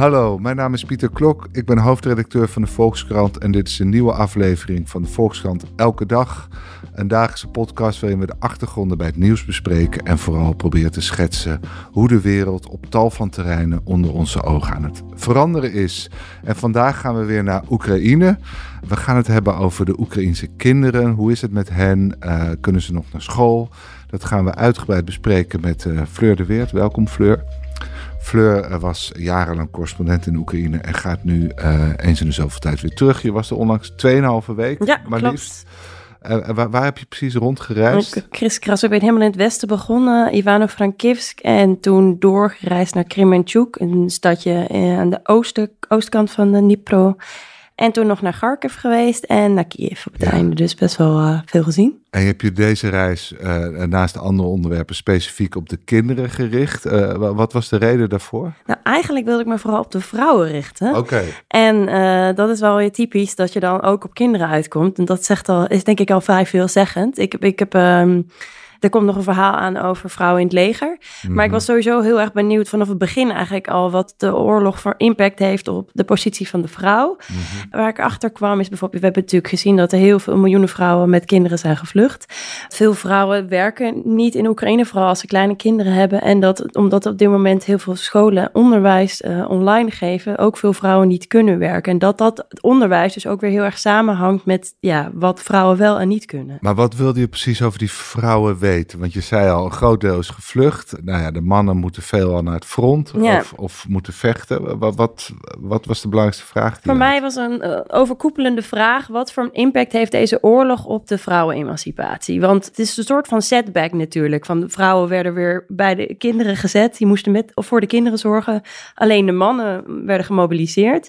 Hallo, mijn naam is Pieter Klok. Ik ben hoofdredacteur van de Volkskrant en dit is een nieuwe aflevering van de Volkskrant Elke Dag. Een dagelijkse podcast waarin we de achtergronden bij het nieuws bespreken en vooral proberen te schetsen hoe de wereld op tal van terreinen onder onze ogen aan het veranderen is. En vandaag gaan we weer naar Oekraïne. We gaan het hebben over de Oekraïense kinderen. Hoe is het met hen? Uh, kunnen ze nog naar school? Dat gaan we uitgebreid bespreken met uh, Fleur de Weert. Welkom Fleur. Fleur eh, was jarenlang correspondent in Oekraïne en gaat nu uh, eens in de zoveel tijd weer terug. Je was er onlangs 2,5 week, ja, maar klopt. liefst. Uh, waar, waar, heb je precies rondgereisd? Ik, Kriskras, ik ben helemaal in het westen begonnen, Ivano-Frankivsk. En toen doorgereisd naar Kremenchuk, een stadje aan de oosten, oostkant van de Dnipro. En toen nog naar Kharkiv geweest en naar Kiev op het ja. einde. Dus best wel uh, veel gezien. En heb je deze reis uh, naast andere onderwerpen specifiek op de kinderen gericht? Uh, wat was de reden daarvoor? Nou, eigenlijk wilde ik me vooral op de vrouwen richten. Oké. Okay. En dat is wel weer typisch dat je dan ook op kinderen uitkomt. En dat zegt al, is denk ik al vrij veelzeggend. Ik, ik heb... Um, er komt nog een verhaal aan over vrouwen in het leger. Mm. Maar ik was sowieso heel erg benieuwd vanaf het begin eigenlijk al wat de oorlog voor impact heeft op de positie van de vrouw. Mm -hmm. Waar ik achter kwam is bijvoorbeeld, we hebben natuurlijk gezien dat er heel veel miljoenen vrouwen met kinderen zijn gevlucht. Veel vrouwen werken niet in Oekraïne, vooral als ze kleine kinderen hebben. En dat omdat op dit moment heel veel scholen onderwijs uh, online geven, ook veel vrouwen niet kunnen werken. En dat dat het onderwijs dus ook weer heel erg samenhangt met ja, wat vrouwen wel en niet kunnen. Maar wat wilde je precies over die vrouwen weten? Want je zei al, een groot deel is gevlucht. Nou ja, de mannen moeten veelal naar het front ja. of, of, moeten vechten. Wat, wat, wat, was de belangrijkste vraag? Voor mij was een uh, overkoepelende vraag: wat voor een impact heeft deze oorlog op de vrouwenemancipatie? Want het is een soort van setback natuurlijk. Van de vrouwen werden weer bij de kinderen gezet. Die moesten met, of voor de kinderen zorgen. Alleen de mannen werden gemobiliseerd.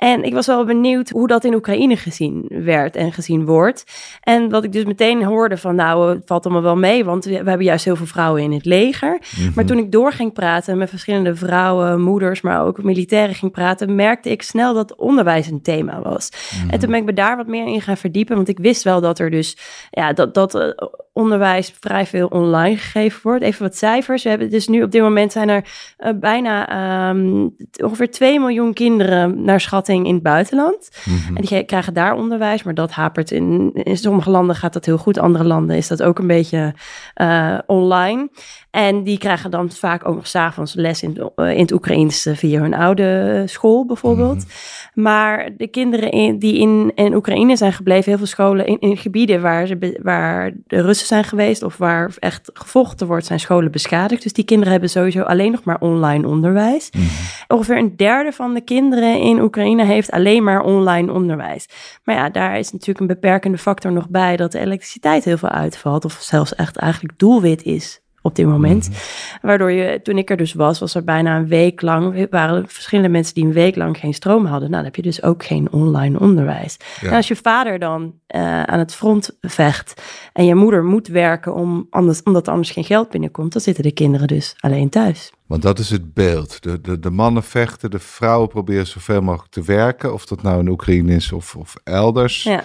En ik was wel benieuwd hoe dat in Oekraïne gezien werd en gezien wordt. En wat ik dus meteen hoorde van nou, het valt allemaal wel mee, want we, hebben juist heel veel vrouwen in het leger. Mm -hmm. Maar toen ik door ging praten met verschillende vrouwen, moeders, maar ook militairen ging praten, merkte ik snel dat onderwijs een thema was. Mm -hmm. En toen ben ik me daar wat meer in gaan verdiepen, want ik wist wel dat er dus, ja, dat, dat uh, onderwijs vrij veel online gegeven wordt. Even wat cijfers. We hebben dus nu op dit moment zijn er uh, bijna um, ongeveer 2 miljoen kinderen naar schatting in het buitenland. Mm -hmm. En die krijgen daar onderwijs, maar dat hapert in, in sommige landen gaat dat heel goed. Andere landen is dat ook een beetje uh, online. En die krijgen dan vaak ook nog s'avonds les in, uh, in het Oekraïens via hun oude school bijvoorbeeld. Mm -hmm. Maar de kinderen in, die in, in Oekraïne zijn gebleven, heel veel scholen in, in gebieden waar, ze, waar de Russen zijn geweest of waar echt gevochten wordt, zijn scholen beschadigd. Dus die kinderen hebben sowieso alleen nog maar online onderwijs. Mm -hmm. Ongeveer een derde van de kinderen in Oekraïne heeft alleen maar online onderwijs. Maar ja, daar is natuurlijk een beperkende factor nog bij dat de elektriciteit heel veel uitvalt of zelfs echt eigenlijk doelwit is op dit moment. Mm -hmm. Waardoor je, toen ik er dus was, was er bijna een week lang, waren er verschillende mensen die een week lang geen stroom hadden. Nou, dan heb je dus ook geen online onderwijs. Ja. En als je vader dan uh, aan het front vecht en je moeder moet werken om anders, omdat er anders geen geld binnenkomt, dan zitten de kinderen dus alleen thuis. Want dat is het beeld. De, de, de mannen vechten, de vrouwen proberen zoveel mogelijk te werken. Of dat nou in Oekraïne is of, of elders. Ja.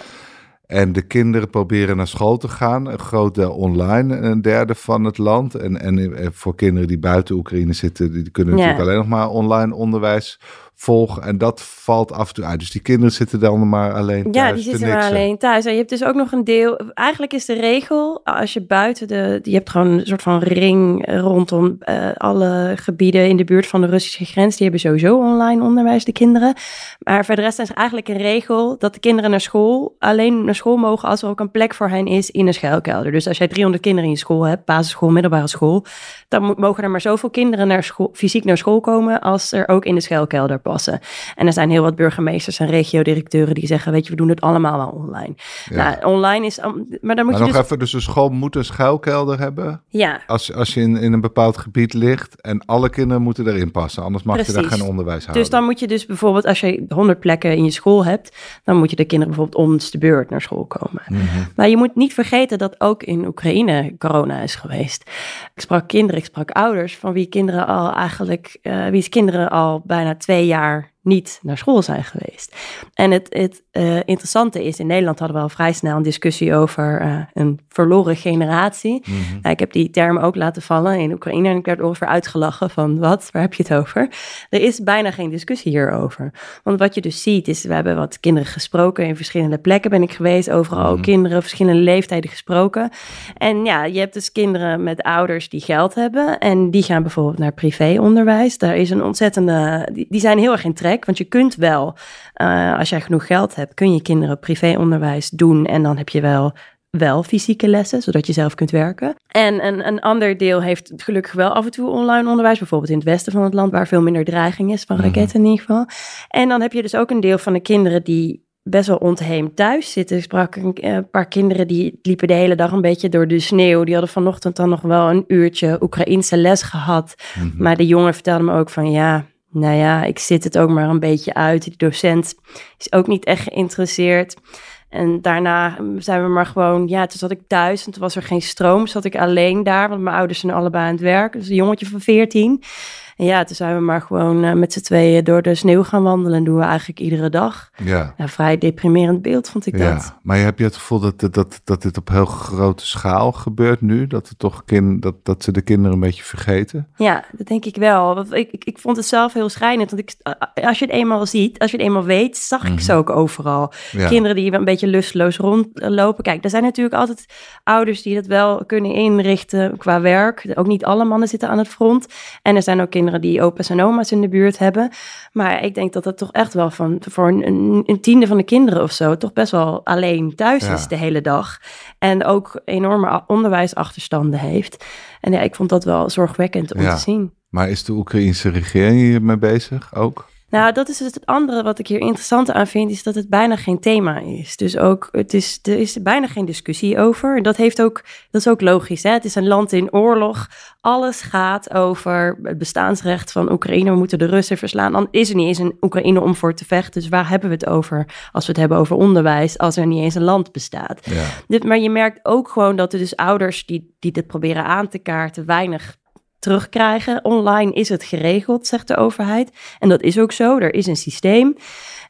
En de kinderen proberen naar school te gaan. Een groot deel online, een derde van het land. En, en voor kinderen die buiten Oekraïne zitten, die kunnen natuurlijk alleen nog maar online onderwijs volgen. En dat valt af en toe uit. Dus die kinderen zitten dan maar alleen thuis. Ja, die zitten maar alleen thuis. En je hebt dus ook nog een deel. Eigenlijk is de regel, als je buiten de. Je hebt gewoon een soort van ring rondom uh, alle gebieden in de buurt van de Russische grens. Die hebben sowieso online onderwijs, de kinderen. Maar voor de rest is er eigenlijk een regel dat de kinderen naar school alleen naar school mogen als er ook een plek voor hen is in een schuilkelder. Dus als jij 300 kinderen in je school hebt, basisschool, middelbare school, dan mogen er maar zoveel kinderen naar school, fysiek naar school komen als er ook in de schuilkelder passen. En er zijn heel wat burgemeesters en regiodirecteuren die zeggen, weet je, we doen het allemaal wel online. Ja. Nou, online is, maar dan moet maar je nog dus... even, dus een school moet een schuilkelder hebben? Ja. Als, als je in, in een bepaald gebied ligt en alle kinderen moeten erin passen, anders mag Precies. je daar geen onderwijs houden. Dus dan moet je dus bijvoorbeeld, als je 100 plekken in je school hebt, dan moet je de kinderen bijvoorbeeld om de beurt naar school komen. Mm -hmm. Maar je moet niet vergeten dat ook in Oekraïne corona is geweest. Ik sprak kinderen, ik sprak ouders van wie kinderen al eigenlijk, uh, wie kinderen al bijna twee jaar are niet naar school zijn geweest. En het, het uh, interessante is, in Nederland hadden we al vrij snel een discussie over uh, een verloren generatie. Mm nou, ik heb die term ook laten vallen in Oekraïne en ik werd ongeveer uitgelachen van wat, waar heb je het over? Er is bijna geen discussie hierover. Want wat je dus ziet is, we hebben wat kinderen gesproken, in verschillende plekken ben ik geweest, overal ook mhm. kinderen, verschillende leeftijden gesproken. En ja, je hebt dus kinderen met ouders die geld hebben en die gaan bijvoorbeeld naar privéonderwijs. Daar is een ontzettende, die, die zijn heel erg in trek, want je kunt wel, uh, als jij genoeg geld hebt, kun je kinderen privéonderwijs doen en dan heb je wel wel fysieke lessen, zodat je zelf kunt werken. En een, een ander deel heeft gelukkig wel af en toe online onderwijs, bijvoorbeeld in het westen van het land, waar veel minder dreiging is van mhm. raketten in ieder geval. En dan heb je dus ook een deel van de kinderen die best wel ontheemd thuis zitten. Ik sprak een, eh, paar kinderen die liepen de hele dag een beetje door de sneeuw. Die hadden vanochtend dan nog wel een uurtje Oekraïense les gehad. Mhm. Maar de jongen vertelde me ook van ja, nou ja, ik zit het ook maar een beetje uit. Die docent is ook niet echt geïnteresseerd. En daarna zijn we maar gewoon, ja, toen zat ik thuis en toen was er geen stroom. Zat ik alleen daar, want mijn ouders zijn allebei aan het werk. Dus een jongetje van 14. En ja, toen zijn we maar gewoon uh, met z'n tweeën door de sneeuw gaan wandelen. En doen we eigenlijk iedere dag. Ja. ja vrij deprimerend beeld vond ik ja. dat. Maar je hebt je het gevoel dat, dat, dat dit op heel grote schaal gebeurt nu? Dat, het toch kind, dat, dat ze de kinderen een beetje vergeten? Ja, dat denk ik wel. Want ik, ik, ik vond het zelf heel schrijnend. Want ik, als je het eenmaal ziet, als je het eenmaal weet, zag ik ze mhm. ook overal. Kinderen die een beetje lusteloos rondlopen. Kijk, er zijn natuurlijk altijd ouders die dat wel kunnen inrichten qua werk. Ook niet alle mannen zitten aan het front. En er zijn ook kinderen die opa's en oma's in de buurt hebben. Maar ik denk dat dat toch echt wel van voor een, een tiende van de kinderen of zo toch best wel alleen thuis is de hele dag. En ook enorme onderwijsachterstanden heeft. En ja, ik vond dat wel zorgwekkend om te zien. Maar is de Oekraïnse regering hiermee bezig ook? Nou, dat is dus het andere wat ik hier interessant aan vind, is dat het bijna geen thema is. Dus ook, het is, er is bijna geen discussie over. En dat, heeft ook, dat is ook logisch. Hè? Het is een land in oorlog. Alles gaat over het bestaansrecht van Oekraïne. We moeten de Russen verslaan. Dan is er niet eens een Oekraïne om voor te vechten. Dus waar hebben we het over als we het hebben over onderwijs, als er niet eens een land bestaat? Ja. Dit, maar je merkt ook gewoon dat er dus ouders die, die dit proberen aan te kaarten, weinig terugkrijgen. Online is het geregeld, zegt de overheid. En dat is ook zo. Er is een systeem.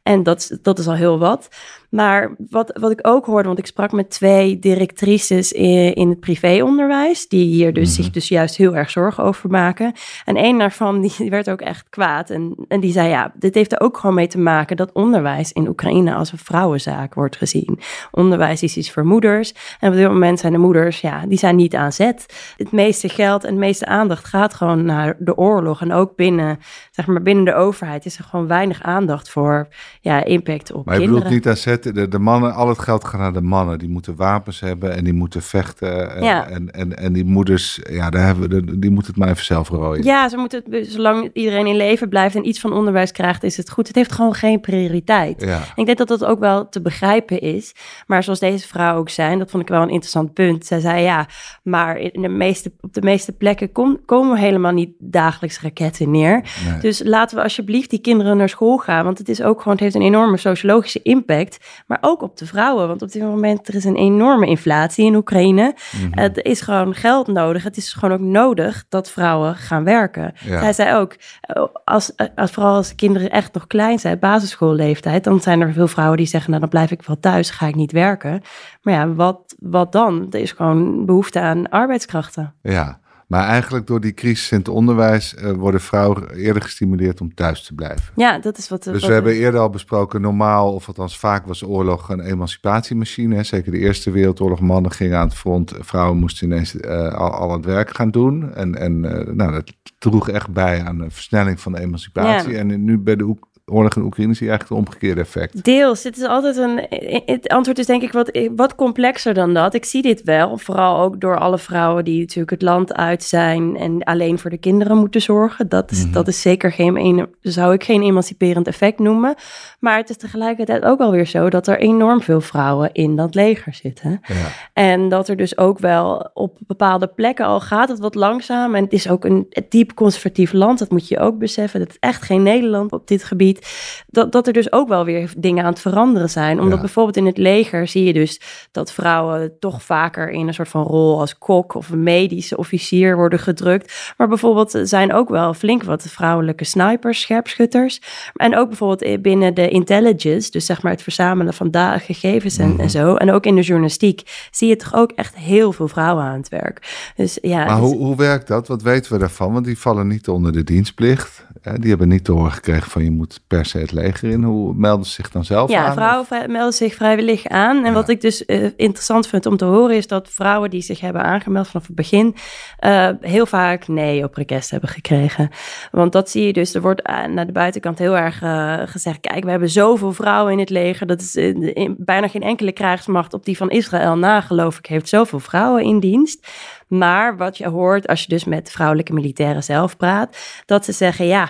En dat, dat is al heel wat. Maar wat, wat ik ook hoorde, want ik sprak met twee directrices in, in het privéonderwijs, die hier dus mhm. zich dus juist heel erg zorgen over maken. En een daarvan, die, werd ook echt kwaad. En, en die zei, ja, dit heeft er ook gewoon mee te maken dat onderwijs in Oekraïne als een vrouwenzaak wordt gezien. Onderwijs is iets voor moeders. En op dit moment zijn de moeders, ja, die zijn niet aan zet. Het meeste geld en de meeste aandacht gaat gewoon naar de oorlog. En ook binnen, zeg maar, binnen de overheid is er gewoon weinig aandacht voor ja, impact op maar kinderen. Maar je bedoelt niet aan zet de, de mannen, al het geld gaat naar de mannen. Die moeten wapens hebben en die moeten vechten. En, ja. en, en, en die moeders, ja, daar hebben we, die moeten het maar even zelf rooien. Ja, ze moeten het, zolang iedereen in leven blijft en iets van onderwijs krijgt, is het goed. Het heeft gewoon geen prioriteit. Ja. ik denk dat dat ook wel te begrijpen is. Maar zoals deze vrouw ook zei, dat vond ik wel een interessant punt. Zij zei ja, maar in de meeste, op de meeste plekken kom, komen we helemaal niet dagelijks raketten neer. Dus laten we alsjeblieft die kinderen naar school gaan. Want het is ook gewoon, het heeft een enorme sociologische impact maar ook op de vrouwen. Want op dit moment er is een enorme inflatie in Oekraïne. Mm Het is gewoon geld nodig. Het is gewoon ook nodig dat vrouwen gaan werken. Ja. Zij zei ook, eh, als, als, vooral als kinderen echt nog klein zijn, basisschoolleeftijd, dan zijn er veel vrouwen die zeggen, nou dan blijf ik wel thuis, ga ik niet werken. Maar ja, wat, wat dan? Er is gewoon behoefte aan arbeidskrachten. Ja, maar eigenlijk door die crisis in het onderwijs uh, worden vrouwen eerder gestimuleerd om thuis te blijven. Ja, dat is wat. Dus we hebben eerder al besproken, normaal, of althans vaak was oorlog een emancipatiemachine. Hè. Zeker de Eerste Wereldoorlog, mannen gingen aan het front, vrouwen moesten ineens uh, al, al het werk gaan doen. En, en uh, nou, dat droeg echt bij aan een versnelling van de emancipatie. Ja. En nu bij de oorlog in Oekraïne zie je eigenlijk het omgekeerde effect. Deels. Het is altijd een. Het antwoord is denk ik wat, wat complexer dan dat. Ik zie dit wel. Vooral ook door alle vrouwen die natuurlijk het land uit zijn en alleen voor de kinderen moeten zorgen. Dat is, mhm. dat is zeker geen. zou ik geen emanciperend effect noemen. Maar het is tegelijkertijd ook wel weer zo dat er enorm veel vrouwen in dat leger zitten. Ja. En dat er dus ook wel op bepaalde plekken al gaat het wat langzaam. En het is ook een diep conservatief land. Dat moet je ook beseffen. Het is echt geen Nederland op dit gebied. Ziet, dat, dat er dus ook wel weer dingen aan het veranderen zijn. Omdat Ja. bijvoorbeeld in het leger zie je dus dat vrouwen toch vaker in een soort van rol als kok of medische officier worden gedrukt. Maar bijvoorbeeld zijn ook wel flink wat vrouwelijke snipers, scherpschutters. En ook bijvoorbeeld binnen de intelligence, dus zeg maar het verzamelen van gegevens en, Mhm. en zo. En ook in de journalistiek zie je toch ook echt heel veel vrouwen aan het werk. Dus ja, Maar is- hoe, hoe werkt dat? Wat weten we daarvan? Want die vallen niet onder de dienstplicht. Hè? Die hebben niet te horen gekregen van je moet per se het leger in. Hoe melden ze zich dan zelf Ja, aan? vrouwen vrij- melden zich vrijwillig aan. En Ja. wat ik dus eh, interessant vind om te horen, is dat vrouwen die zich hebben aangemeld vanaf het begin, eh, heel vaak nee op request hebben gekregen. Want dat zie je dus, er wordt eh, naar de buitenkant heel erg eh, gezegd, kijk, we hebben zoveel vrouwen in het leger, dat is eh, in, bijna geen enkele krijgsmacht op die van Israël na, geloof ik, heeft zoveel vrouwen in dienst. Maar wat je hoort als je dus met vrouwelijke militairen zelf praat, dat ze zeggen, ja,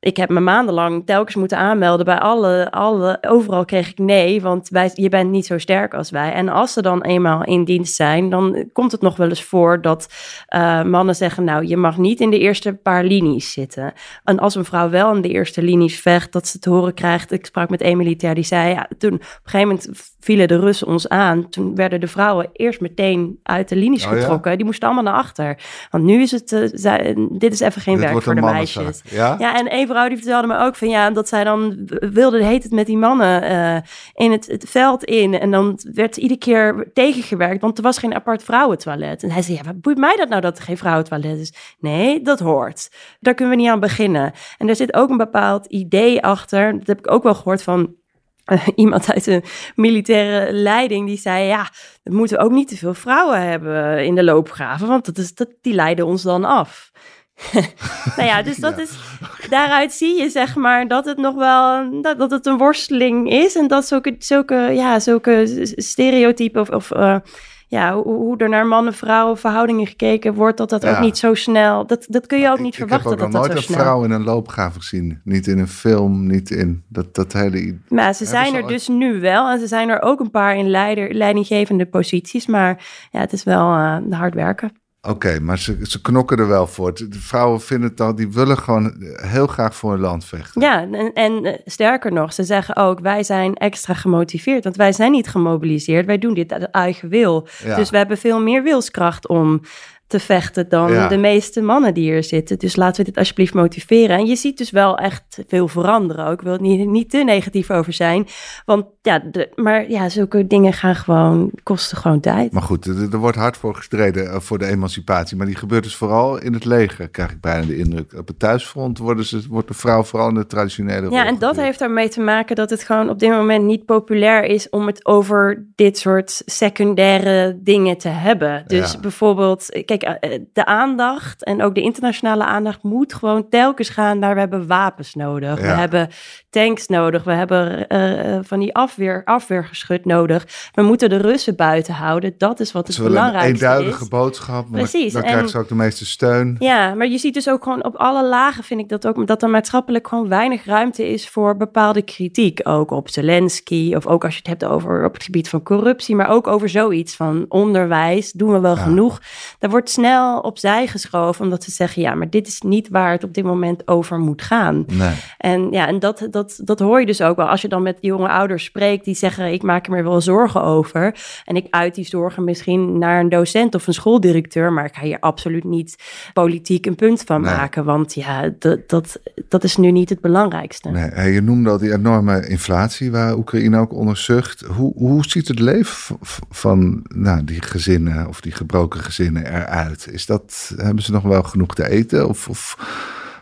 ik heb me maandenlang telkens moeten aanmelden bij alle, alle overal kreeg ik nee, want wij, je bent niet zo sterk als wij. En als ze dan eenmaal in dienst zijn, dan komt het nog wel eens voor dat eh, mannen zeggen, nou, je mag niet in de eerste paar linies zitten. En als een vrouw wel in de eerste linies vecht, dat ze te horen krijgt. Ik sprak met een militair die zei, ja, toen op een gegeven moment vielen de Russen ons aan. Toen werden de vrouwen eerst meteen uit de linies Oh ja? getrokken. Die moesten allemaal naar achter. Want nu is het, eh, dit is even geen Dit werk voor de meisjes. Ja? Ja, en een vrouw die vertelde me ook van ja, dat zij dan wilde de heet het met die mannen eh, in het, veld in. En dan werd iedere keer tegengewerkt, want er was geen apart vrouwentoilet. En hij zei, ja, wat boeit mij dat nou dat er geen vrouwentoilet is? Nee, dat hoort. Daar kunnen we niet aan beginnen. En er zit ook een bepaald idee achter. Dat heb ik ook wel gehoord van eh, iemand uit de militaire leiding die zei: Ja, we moeten ook niet te veel vrouwen hebben in de loopgraven, want dat is, dat, die leiden ons dan af. nou ja, dus dat Ja. is, daaruit zie je zeg maar dat het nog wel, dat, dat het een worsteling is en dat zulke, zulke, ja, zulke stereotypen of, of eh, ja, hoe, hoe er naar mannen-vrouwen verhoudingen gekeken wordt, dat dat Ja. ook niet zo snel, dat, dat kun je ook niet ik, ik verwachten heb ook dat nog dat nooit een snel. vrouw in een loopgraven gezien. Niet in een film, niet in dat, dat hele... Maar ze zijn er al- dus nu wel. En ze zijn er ook een paar in leider, leidinggevende posities. Maar ja, het is wel eh, hard werken. Oké, maar ze, ze knokken er wel voor. De vrouwen vinden het al, die willen gewoon heel graag voor hun land vechten. Ja, en, en eh, sterker nog, ze zeggen ook, wij zijn extra gemotiveerd. Want wij zijn niet gemobiliseerd. Wij doen dit uit eigen wil. Ja. Dus we hebben veel meer wilskracht om te vechten dan Ja. de meeste mannen die hier zitten. Dus laten we dit alsjeblieft motiveren. En je ziet dus wel echt veel veranderen ook. Ik wil het niet, niet te negatief over zijn. Want ja, de, maar ja, zulke dingen gaan gewoon, kosten gewoon tijd. Maar goed, er, er wordt hard voor gestreden eh, voor de emancipatie. Maar die gebeurt dus vooral in het leger, krijg ik bijna de indruk. Op het thuisfront worden ze, wordt de vrouw vooral in de traditionele rol Ja, en dat heeft daarmee te maken dat het gewoon op dit moment niet populair is om het over dit soort secundaire dingen te hebben. Dus Ja. bijvoorbeeld, kijk, eh, de aandacht en ook de internationale aandacht moet gewoon telkens gaan naar we hebben wapens nodig. We hebben tanks nodig. We hebben eh, eh, van die afweer, afweergeschut nodig. We moeten de Russen buiten houden. Dat is wat het Ze willen een belangrijkste eenduidige is. boodschap, maar Precies, dan en- krijgen ze ook de meeste steun. Ja, maar je ziet dus ook gewoon op alle lagen, vind ik dat ook, dat er maatschappelijk gewoon weinig ruimte is voor bepaalde kritiek. Ook op Zelensky, of ook als je het hebt over op het gebied van corruptie, maar ook over zoiets van onderwijs. Doen we wel Ja. genoeg? Daar wordt snel opzij geschoven, omdat ze zeggen, ja, maar dit is niet waar het op dit moment over moet gaan. Nee. En ja, en dat, dat, dat hoor je dus ook wel. Als je dan met jonge ouders spreekt die zeggen: Ik maak er me wel zorgen over. En ik uit die zorgen misschien naar een docent of een schooldirecteur. Maar ik ga hier absoluut niet politiek een punt van Nee. maken. Want ja, dat, dat, dat is nu niet het belangrijkste. Nee, je noemde al die enorme inflatie waar Oekraïne ook onder zucht. Hoe, hoe ziet het leven van nou, die gezinnen of die gebroken gezinnen eruit? Is dat, hebben ze nog wel genoeg te eten? Of, of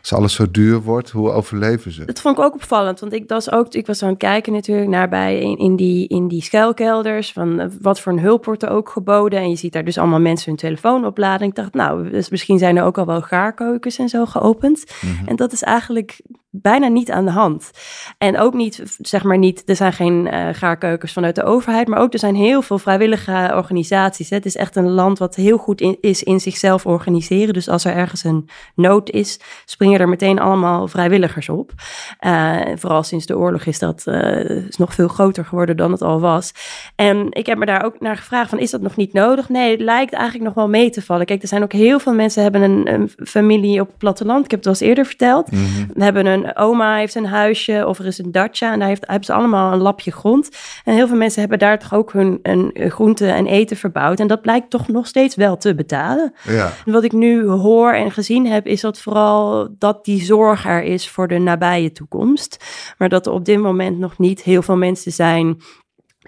als alles zo duur wordt, hoe overleven ze? Dat vond ik ook opvallend, want ik, was ook, ik was aan het kijken natuurlijk naar bij in, in, die, in die schuilkelders, van eh, wat voor een hulp wordt er ook geboden. En je ziet daar dus allemaal mensen hun telefoon opladen. Ik dacht, nou, dus misschien zijn er ook al wel gaarkeukens en zo geopend. Mhm. En dat is eigenlijk bijna niet aan de hand. En ook niet, zeg maar niet, er zijn geen eh gaarkeukens vanuit de overheid, maar ook er zijn heel veel vrijwillige organisaties. Hè. Het is echt een land wat heel goed in, is in zichzelf organiseren. Dus als er ergens een nood is, springen er meteen allemaal vrijwilligers op. Eh, vooral sinds de oorlog is dat eh, is nog veel groter geworden dan het al was. En ik heb me daar ook naar gevraagd van, is dat nog niet nodig? Nee, het lijkt eigenlijk nog wel mee te vallen. Kijk, er zijn ook heel veel mensen hebben een, een familie op het platteland. Ik heb het al eens eerder verteld. Mhm. We hebben een oma heeft een huisje of er is een dacha en daar heeft, hebben ze allemaal een lapje grond. En heel veel mensen hebben daar toch ook hun een, groente en eten verbouwd. En dat blijkt toch nog steeds wel te betalen. Ja. En wat ik nu hoor en gezien heb, is dat vooral dat die zorg er is voor de nabije toekomst. Maar dat er op dit moment nog niet heel veel mensen zijn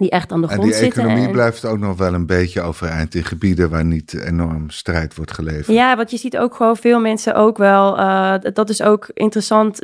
die echt aan de grond zitten. En die economie blijft ook nog wel een beetje overeind in gebieden waar niet enorm strijd wordt geleverd. Ja, want je ziet ook gewoon veel mensen ook wel, uh, dat is ook interessant,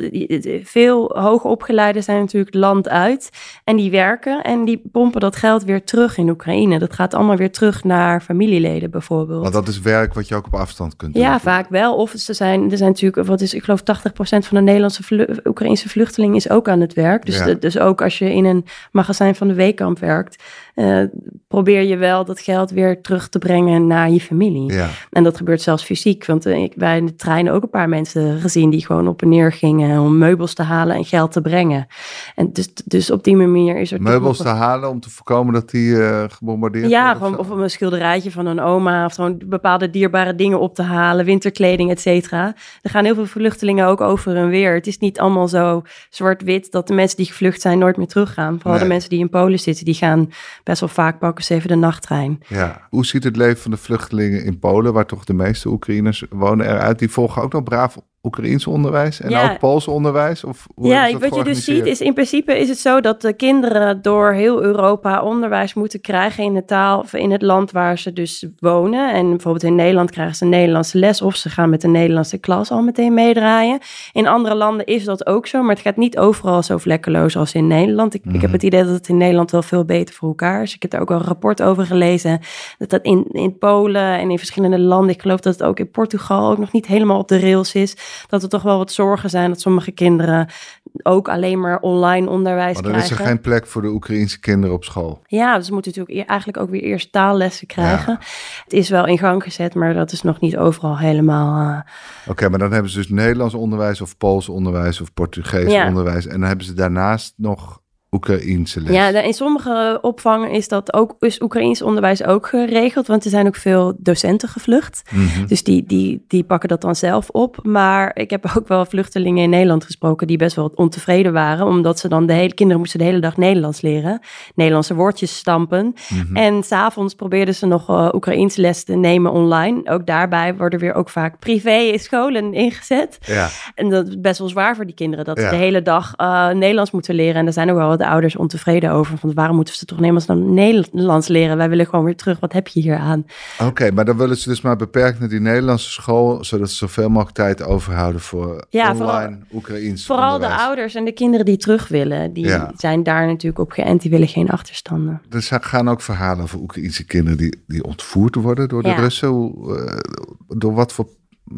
veel hoogopgeleiden zijn natuurlijk land uit en die werken en die pompen dat geld weer terug in Oekraïne. Dat gaat allemaal weer terug naar familieleden bijvoorbeeld. Want dat is werk wat je ook op afstand kunt doen. Ja, vaak wel. Of ze zijn, er zijn natuurlijk, wat is, ik geloof 80% van de Nederlandse vlu Oekraïnse vluchtelingen is ook aan het werk. Dus, ja. dus ook als je in een magazijn van de weekkamp werkt, werkt uh, probeer je wel dat geld weer terug te brengen naar je familie. Ja. En dat gebeurt zelfs fysiek. Want uh, ik bij in de trein ook een paar mensen gezien die gewoon op en neer gingen om meubels te halen en geld te brengen. En dus, dus op die manier is er. Meubels te halen om te voorkomen dat die uh, gebombardeerd ja, worden? Ja, gewoon of een schilderijtje van een oma of gewoon bepaalde dierbare dingen op te halen, winterkleding, et cetera. Er gaan heel veel vluchtelingen ook over en weer. Het is niet allemaal zo zwart-wit dat de mensen die gevlucht zijn nooit meer teruggaan. Vooral nee. de mensen die in Polen zitten, die gaan best wel vaak pakken ze even de nachttrein. Ja. Hoe ziet het leven van de vluchtelingen in Polen, waar toch de meeste Oekraïners wonen, eruit? Die volgen ook nog braaf Oekraïens onderwijs en Ja. ook Pools onderwijs? Of hoe Ja, wat je dus ziet is in principe is het zo dat de kinderen door heel Europa onderwijs moeten krijgen in de taal of in het land waar ze dus wonen. En bijvoorbeeld in Nederland krijgen ze een Nederlandse les of ze gaan met de Nederlandse klas al meteen meedraaien. In andere landen is dat ook zo, maar het gaat niet overal zo vlekkeloos als in Nederland. Ik, ik heb Mhm. het idee dat het in Nederland wel veel beter voor elkaar is. Ik heb er ook wel een rapport over gelezen dat dat in, in Polen en in verschillende landen, ik geloof dat het ook in Portugal ook nog niet helemaal op de rails is, dat er toch wel wat zorgen zijn dat sommige kinderen ook alleen maar online onderwijs Maar dan is er geen plek voor de Oekraïense kinderen op school. Ja, dus ze moeten natuurlijk e- eigenlijk ook weer eerst taallessen krijgen. Het is wel in gang gezet, maar dat is nog niet overal helemaal. eh, Oké, maar dan hebben ze dus Nederlands onderwijs of Pools onderwijs of Portugees Ja. onderwijs. En dan hebben ze daarnaast nog Oekraïense les. Ja, in sommige opvangen is dat ook is Oekraïens onderwijs ook geregeld, want er zijn ook veel docenten gevlucht. Mhm. Dus die, die, die pakken dat dan zelf op. Maar ik heb ook wel vluchtelingen in Nederland gesproken die best wel ontevreden waren, omdat ze dan de hele kinderen moesten de hele dag Nederlands leren, Nederlandse woordjes stampen. Mhm. En s'avonds probeerden ze nog uh, Oekraïens les te nemen online. Ook daarbij worden weer ook vaak privé scholen ingezet. Ja, En dat is best wel zwaar voor die kinderen, dat Ja. ze de hele dag eh, Nederlands moeten leren. En daar zijn ook wel wat ouders ontevreden over. Van waarom moeten ze toch Nederlands dan Nederlands leren? Wij willen gewoon weer terug. Wat heb je hier aan? oké, maar dan willen ze dus maar beperkt naar die Nederlandse school, zodat ze zoveel mogelijk tijd overhouden voor Ja, online vooral- Oekraïens Vooral onderwijs. de ouders en de kinderen die terug willen. Die Ja. zijn daar natuurlijk op geënt. Die willen geen achterstanden. Er zijn- gaan ook verhalen over Oekraïense kinderen die, die ontvoerd worden door de Ja. Russen. Hoe, eh, door wat voor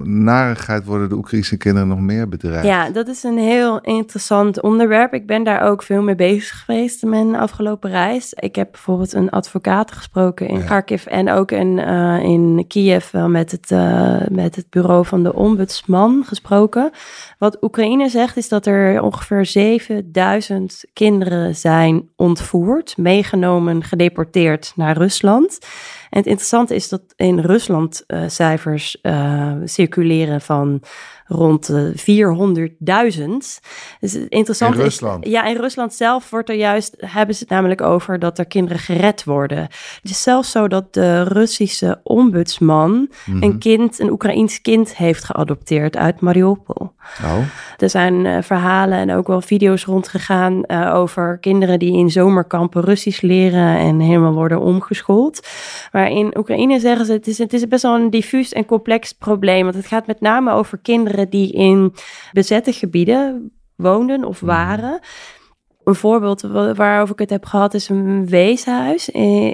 narigheid worden de Oekraïnse kinderen nog meer bedreigd? Ja, dat is een heel interessant onderwerp. Ik ben daar ook veel mee bezig geweest in mijn afgelopen reis. Ik heb bijvoorbeeld een advocaat gesproken in Ja. Kharkiv en ook in, eh, in Kiev wel met het, eh, met het bureau van de ombudsman gesproken. Wat Oekraïne zegt is dat er ongeveer 7000 kinderen zijn ontvoerd, meegenomen, gedeporteerd naar Rusland. En het interessante is dat in Rusland eh, cijfers eh, circuleren van rond de 400.000. Dus het interessante In is- ja, in Rusland zelf wordt er juist, hebben ze het namelijk over dat er kinderen gered worden. Het is zelfs zo dat de Russische ombudsman Mhm. een kind, een Oekraïens kind heeft geadopteerd uit Mariupol. Oh, Er zijn eh, verhalen en ook wel video's rondgegaan over kinderen die in zomerkampen Russisch leren en helemaal worden omgeschoold. Maar in Oekraïne zeggen ze, het is, het is best wel een diffuus en complex probleem. Want het gaat met name over kinderen die in bezette gebieden woonden of waren. Een voorbeeld wa- waarover ik het heb gehad is een weeshuis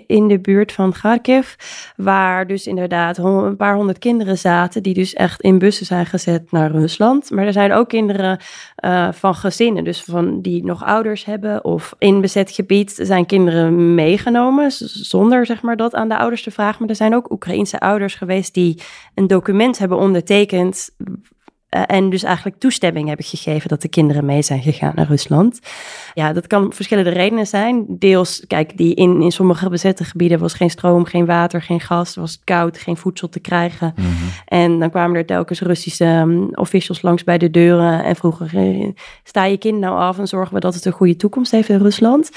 in, de buurt van Kharkiv. Waar dus inderdaad een paar honderd kinderen zaten die dus echt in bussen zijn gezet naar Rusland. Maar er zijn ook kinderen eh, van gezinnen, dus van die nog ouders hebben of in bezet gebied zijn kinderen meegenomen zonder zeg maar dat aan de ouders te vragen. Maar er zijn ook Oekraïense ouders geweest die een document hebben ondertekend en dus eigenlijk toestemming hebben gegeven dat de kinderen mee zijn gegaan naar Rusland. Ja, dat kan verschillende redenen zijn. Deels, kijk, die in, in sommige bezette gebieden was geen stroom, geen water, geen gas, was het koud, geen voedsel te krijgen. Mhm. En dan kwamen er telkens Russische um, officials langs bij de deuren en vroegen, eh, sta je kind nou af en zorgen we dat het een goede toekomst heeft in Rusland?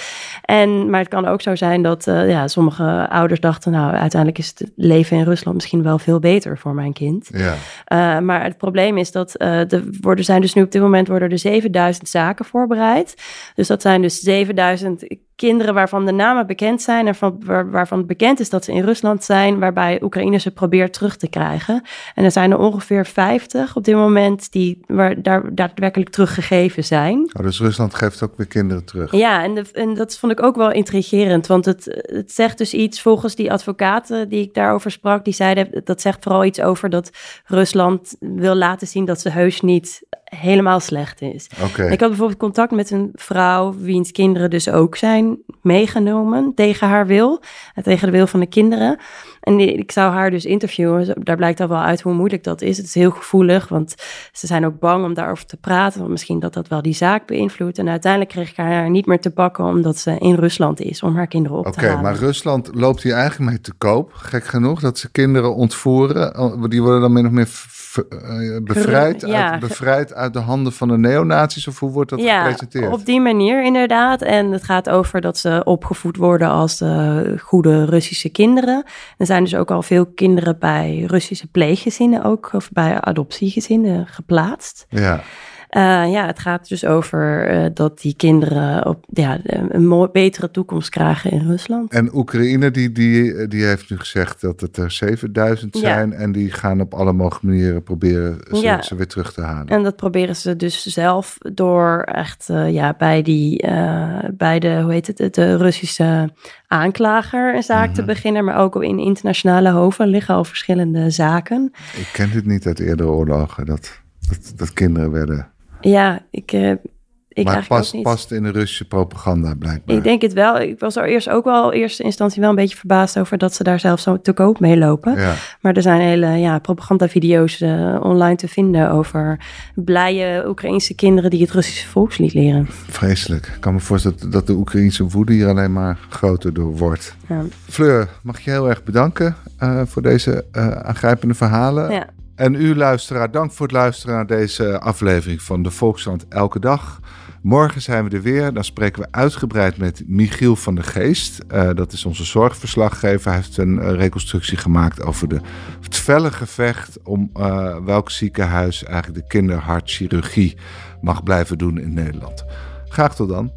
En, maar het kan ook zo zijn dat uh, ja, sommige ouders dachten, nou, uiteindelijk is het leven in Rusland misschien wel veel beter voor mijn kind. Ja. Uh, maar het probleem is dat uh, er worden, zijn dus nu op dit moment worden er 7000 zaken voorbereid. Dus dat zijn dus 7000 kinderen waarvan de namen bekend zijn en van, waar, waarvan bekend is dat ze in Rusland zijn, waarbij Oekraïne ze probeert terug te krijgen. En er zijn er ongeveer 50 op dit moment die waar, daar daadwerkelijk teruggegeven zijn. Oh, dus Rusland geeft ook weer kinderen terug. Ja, en, de, en dat vond ik ook wel intrigerend, want het, het zegt dus iets volgens die advocaten die ik daarover sprak, die zeiden dat zegt vooral iets over dat Rusland wil laten zien dat ze heus niet helemaal slecht is. Okay. Ik had bijvoorbeeld contact met een vrouw wiens kinderen dus ook zijn meegenomen tegen haar wil en tegen de wil van de kinderen. En ik zou haar dus interviewen. Daar blijkt al wel uit hoe moeilijk dat is. Het is heel gevoelig, want ze zijn ook bang om daarover te praten. Want misschien dat dat wel die zaak beïnvloedt. En uiteindelijk kreeg ik haar niet meer te pakken omdat ze in Rusland is om haar kinderen op okay, te halen. Oké, maar Rusland loopt hier eigenlijk mee te koop. Gek genoeg dat ze kinderen ontvoeren. Die worden dan min of meer bevrijd, ja. uit, bevrijd uit de handen van de neonazies? Of hoe wordt dat ja, gepresenteerd? op die manier inderdaad. En het gaat over dat ze opgevoed worden als uh, goede Russische kinderen. Er dus ook al veel kinderen bij Russische pleeggezinnen ook, of bij adoptiegezinnen geplaatst. Ja. Uh, ja, het gaat dus over uh, dat die kinderen op, ja, een mooi, betere toekomst krijgen in Rusland. En Oekraïne, die, die, die heeft nu gezegd dat het er 7000 zijn. Ja. En die gaan op alle mogelijke manieren proberen ze, ja. ze, weer terug te halen. En dat proberen ze dus zelf door echt uh, ja, bij, die, bij de, hoe heet het, de Russische aanklager een zaak mm -hmm. te beginnen. Maar ook in internationale hoven liggen al verschillende zaken. Ik ken dit niet uit eerdere oorlogen, dat, dat, dat kinderen werden ja, ik. Uh, ik maar eigenlijk past, niet. past in de Russische propaganda blijkbaar. Ik denk het wel. Ik was er eerst ook wel in eerste instantie wel een beetje verbaasd over dat ze daar zelf zo te koop mee lopen. Ja. Maar er zijn hele ja, propagandavideo's uh, online te vinden over blije Oekraïnse kinderen die het Russische volkslied leren. Vreselijk. Ik kan me voorstellen dat de Oekraïnse woede hier alleen maar groter door wordt. Ja. Fleur, mag je heel erg bedanken uh, voor deze uh, aangrijpende verhalen. Ja. En u luisteraar, dank voor het luisteren naar deze aflevering van de Volkskrant Elke Dag. Morgen zijn we er weer. Dan spreken we uitgebreid met Michiel van der Geest. Uh, dat is onze zorgverslaggever. Hij heeft een uh, reconstructie gemaakt over de, het felle gevecht om uh, welk ziekenhuis eigenlijk de kinderhartchirurgie mag blijven doen in Nederland. Graag tot dan.